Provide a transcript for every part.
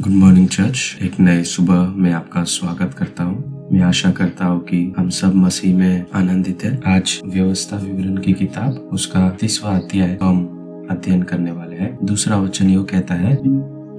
Good morning church एक नए सुबह में आपका स्वागत करता हूँ। मैं आशा करता हूँ कि हम सब मसीह में आनंदित है। आज व्यवस्था विवरण की किताब, उसका तीसवा अध्याय हम अध्ययन करने वाले हैं। दूसरा वचन यो कहता है,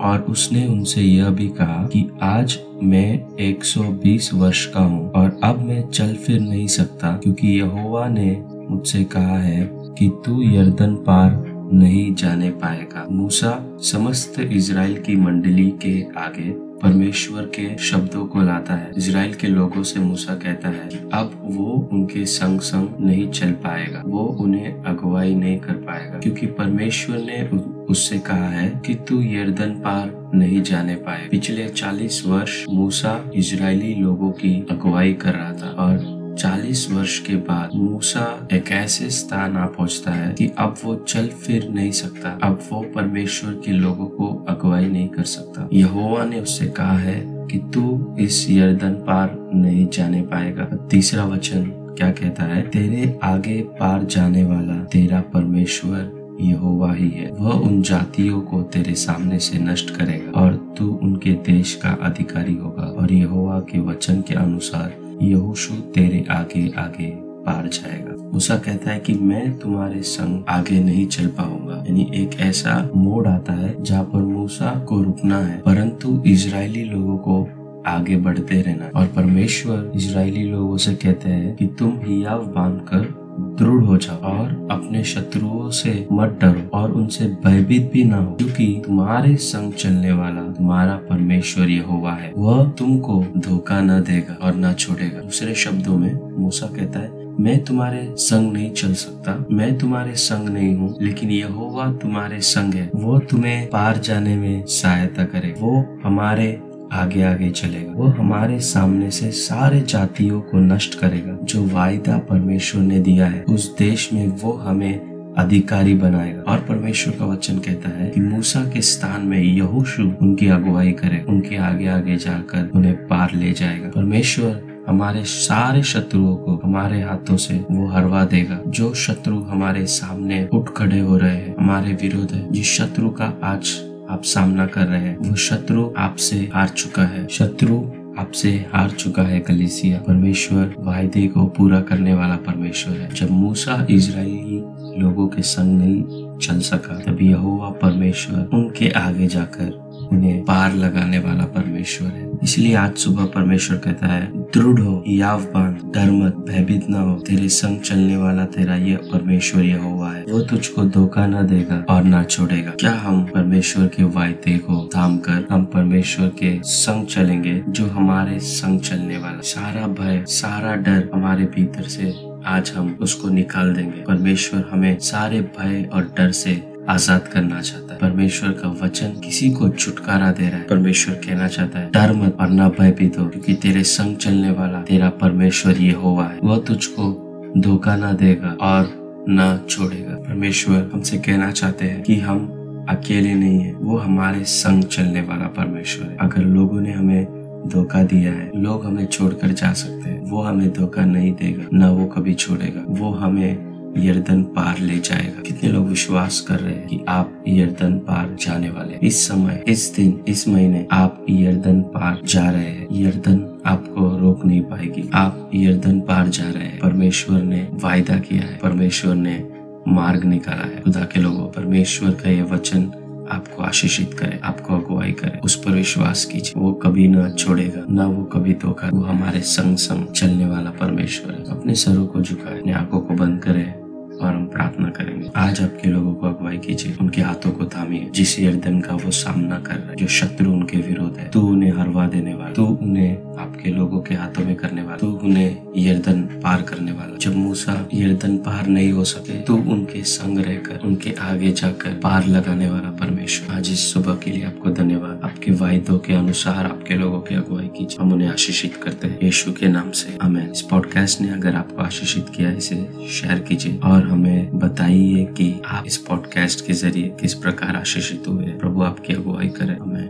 और उसने उनसे यह भी कहा कि आज मैं 120 वर्ष का हूँ, और अब मैं चल फिर नहीं सकता, क्योंकि यहोवा ने मुझसे कहा है कि तू यर्दन पार नहीं जाने पाएगा। मूसा समस्त इज़राइल की मंडली के आगे परमेश्वर के शब्दों को लाता है। इज़राइल के लोगों से मूसा कहता है कि अब वो उनके संग संग नहीं चल पाएगा। वो उन्हें अगुवाई नहीं कर पाएगा। क्योंकि परमेश्वर ने उससे कहा है कि तू यर्दन पार नहीं जाने पाए। पिछले चालीस वर्ष मूसा इजरायली लोगों की अगुवाई कर रहा था और चालीस वर्ष के बाद मूसा एक ऐसे स्थान आ पहुँचता है कि अब वो चल फिर नहीं सकता। अब वो परमेश्वर के लोगों को अगुवाई नहीं कर सकता। यहोवा ने उससे कहा है कि तू इस यर्दन पार नहीं जाने पाएगा। तीसरा वचन क्या कहता है? तेरे आगे पार जाने वाला तेरा परमेश्वर यहोवा ही है। वह उन जातियों को तेरे सामने से नष्ट करेगा और तू उनके देश का अधिकारी होगा। और यहोवा के वचन के अनुसार यहोशु तेरे आगे आगे पार जाएगा। मूसा कहता है कि मैं तुम्हारे संग आगे नहीं चल पाऊँगा। यानी एक ऐसा मोड़ आता है जहाँ पर मूसा को रुकना है। परंतु इसराइली लोगों को आगे बढ़ते रहना और परमेश्वर इसराइली लोगों से कहते हैं कि तुम हियाव बाँध कर दृढ़ हो जाओ और अपने शत्रुओं से मत डरो और उनसे भयभीत भी ना हो, क्योंकि तुम्हारे संग चलने वाला तुम्हारा परमेश्वर यहोवा है। वह तुमको धोखा न देगा और न छोड़ेगा। दूसरे शब्दों में मूसा कहता है, मैं तुम्हारे संग नहीं चल सकता। मैं तुम्हारे संग नहीं हूँ, लेकिन यहोवा तुम्हारे संग है। वो तुम्हें पार जाने में सहायता करे। वो हमारे आगे आगे चलेगा। वो हमारे सामने से सारे जातियों को नष्ट करेगा, जो वायदा परमेश्वर ने दिया है। उस देश में वो हमें अधिकारी बनाएगा। और परमेश्वर का वचन कहता है कि मूसा के स्थान में यहोशु उनकी अगुवाई करे। उनके आगे आगे जाकर उन्हें पार ले जाएगा। परमेश्वर हमारे सारे शत्रुओं को हमारे हाथों से वो हरवा देगा। जो शत्रु हमारे सामने उठ खड़े हो रहे हैं, हमारे विरोध है। जिस शत्रु का आज आप सामना कर रहे हैं। वो शत्रु आपसे हार चुका है। शत्रु आपसे हार चुका है, कलिसिया। परमेश्वर वायदे को पूरा करने वाला परमेश्वर है। जब मूसा इजराइली लोगों के संग नहीं चल सका, तब यहोवा परमेश्वर उनके आगे जाकर उन्हें पार लगाने वाला परमेश्वर है। इसलिए आज सुबह परमेश्वर कहता है, दृढ़ हो, याव बाँध डर मत भयभीत न हो, तेरे संग चलने वाला तेरा ये परमेश्वर यह हुआ है। वो तुझको धोखा न देगा और ना छोड़ेगा। क्या हम परमेश्वर के वायदे को थाम कर हम परमेश्वर के संग चलेंगे, जो हमारे संग चलने वाला? सारा भय, सारा डर हमारे भीतर से आज हम उसको निकाल देंगे। परमेश्वर हमें सारे भय और डर से आज़ाद करना चाहता है। परमेश्वर का वचन किसी को छुटकारा दे रहा है। परमेश्वर कहना चाहता है, डर मत और न भयभीत हो, क्योंकि तेरे संग चलने वाला, तेरा परमेश्वर ये हुआ है। वह तुझको धोखा ना देगा और न छोड़ेगा। परमेश्वर हमसे कहना चाहते हैं कि हम अकेले नहीं है। वो हमारे संग चलने वाला परमेश्वर है। अगर लोगों ने हमें धोखा दिया है, लोग हमें छोड़कर जा सकते हैं। वो हमें धोखा नहीं देगा, न वो कभी छोड़ेगा। वो हमें यर्दन पार ले जाएगा। कितने लोग विश्वास कर रहे हैं कि आप यर्दन पार जाने वाले इस समय, इस दिन, इस महीने आप यर्दन पार जा रहे हैं। यर्दन आपको रोक नहीं पाएगी। आप यर्दन पार जा रहे हैं। परमेश्वर ने वायदा किया है। परमेश्वर ने मार्ग निकाला है। खुदा के लोगों, परमेश्वर का ये वचन आपको आशीषित करे, आपको अगुवाई करे। उस पर विश्वास कीजिए। वो कभी न छोड़ेगा, न वो कभी धोखा। वो हमारे संग संग चलने वाला परमेश्वर है। अपने सरों को झुकाए, अपने आँखों को बंद करे। और हम प्रार्थना करेंगे। आज आपके लोगों को अगुवाई कीजिए। उनके हाथों को थामिए। जिस यर्दन का वो सामना कर रहे जो शत्रु उनके विरोध है, तू उन्हें हरवा देने वाला। तू उन्हें आपके लोगों के हाथों में करने वाला। तू उन्हें यर्दन पार करने वाला। जब मूसा यर्दन पार नहीं हो सके तो उनके संग रहकर, उनके आगे जाकर पार लगाने वाला परमेश्वर। आज इस सुबह के लिए आपको धन्यवाद। आपके वायदों के अनुसार आपके लोगों की अगुवाई कीजिए। हम उन्हें आशीषित करते हैं। यीशु के नाम से। हमें इस पॉडकास्ट ने अगर आपको आशीषित किया इसे शेयर कीजिए और हमें बताइए कि आप इस पॉडकास्ट के ज़रिए किस प्रकार आशीषित हुए प्रभु आपकी अगुवाई करे। हमें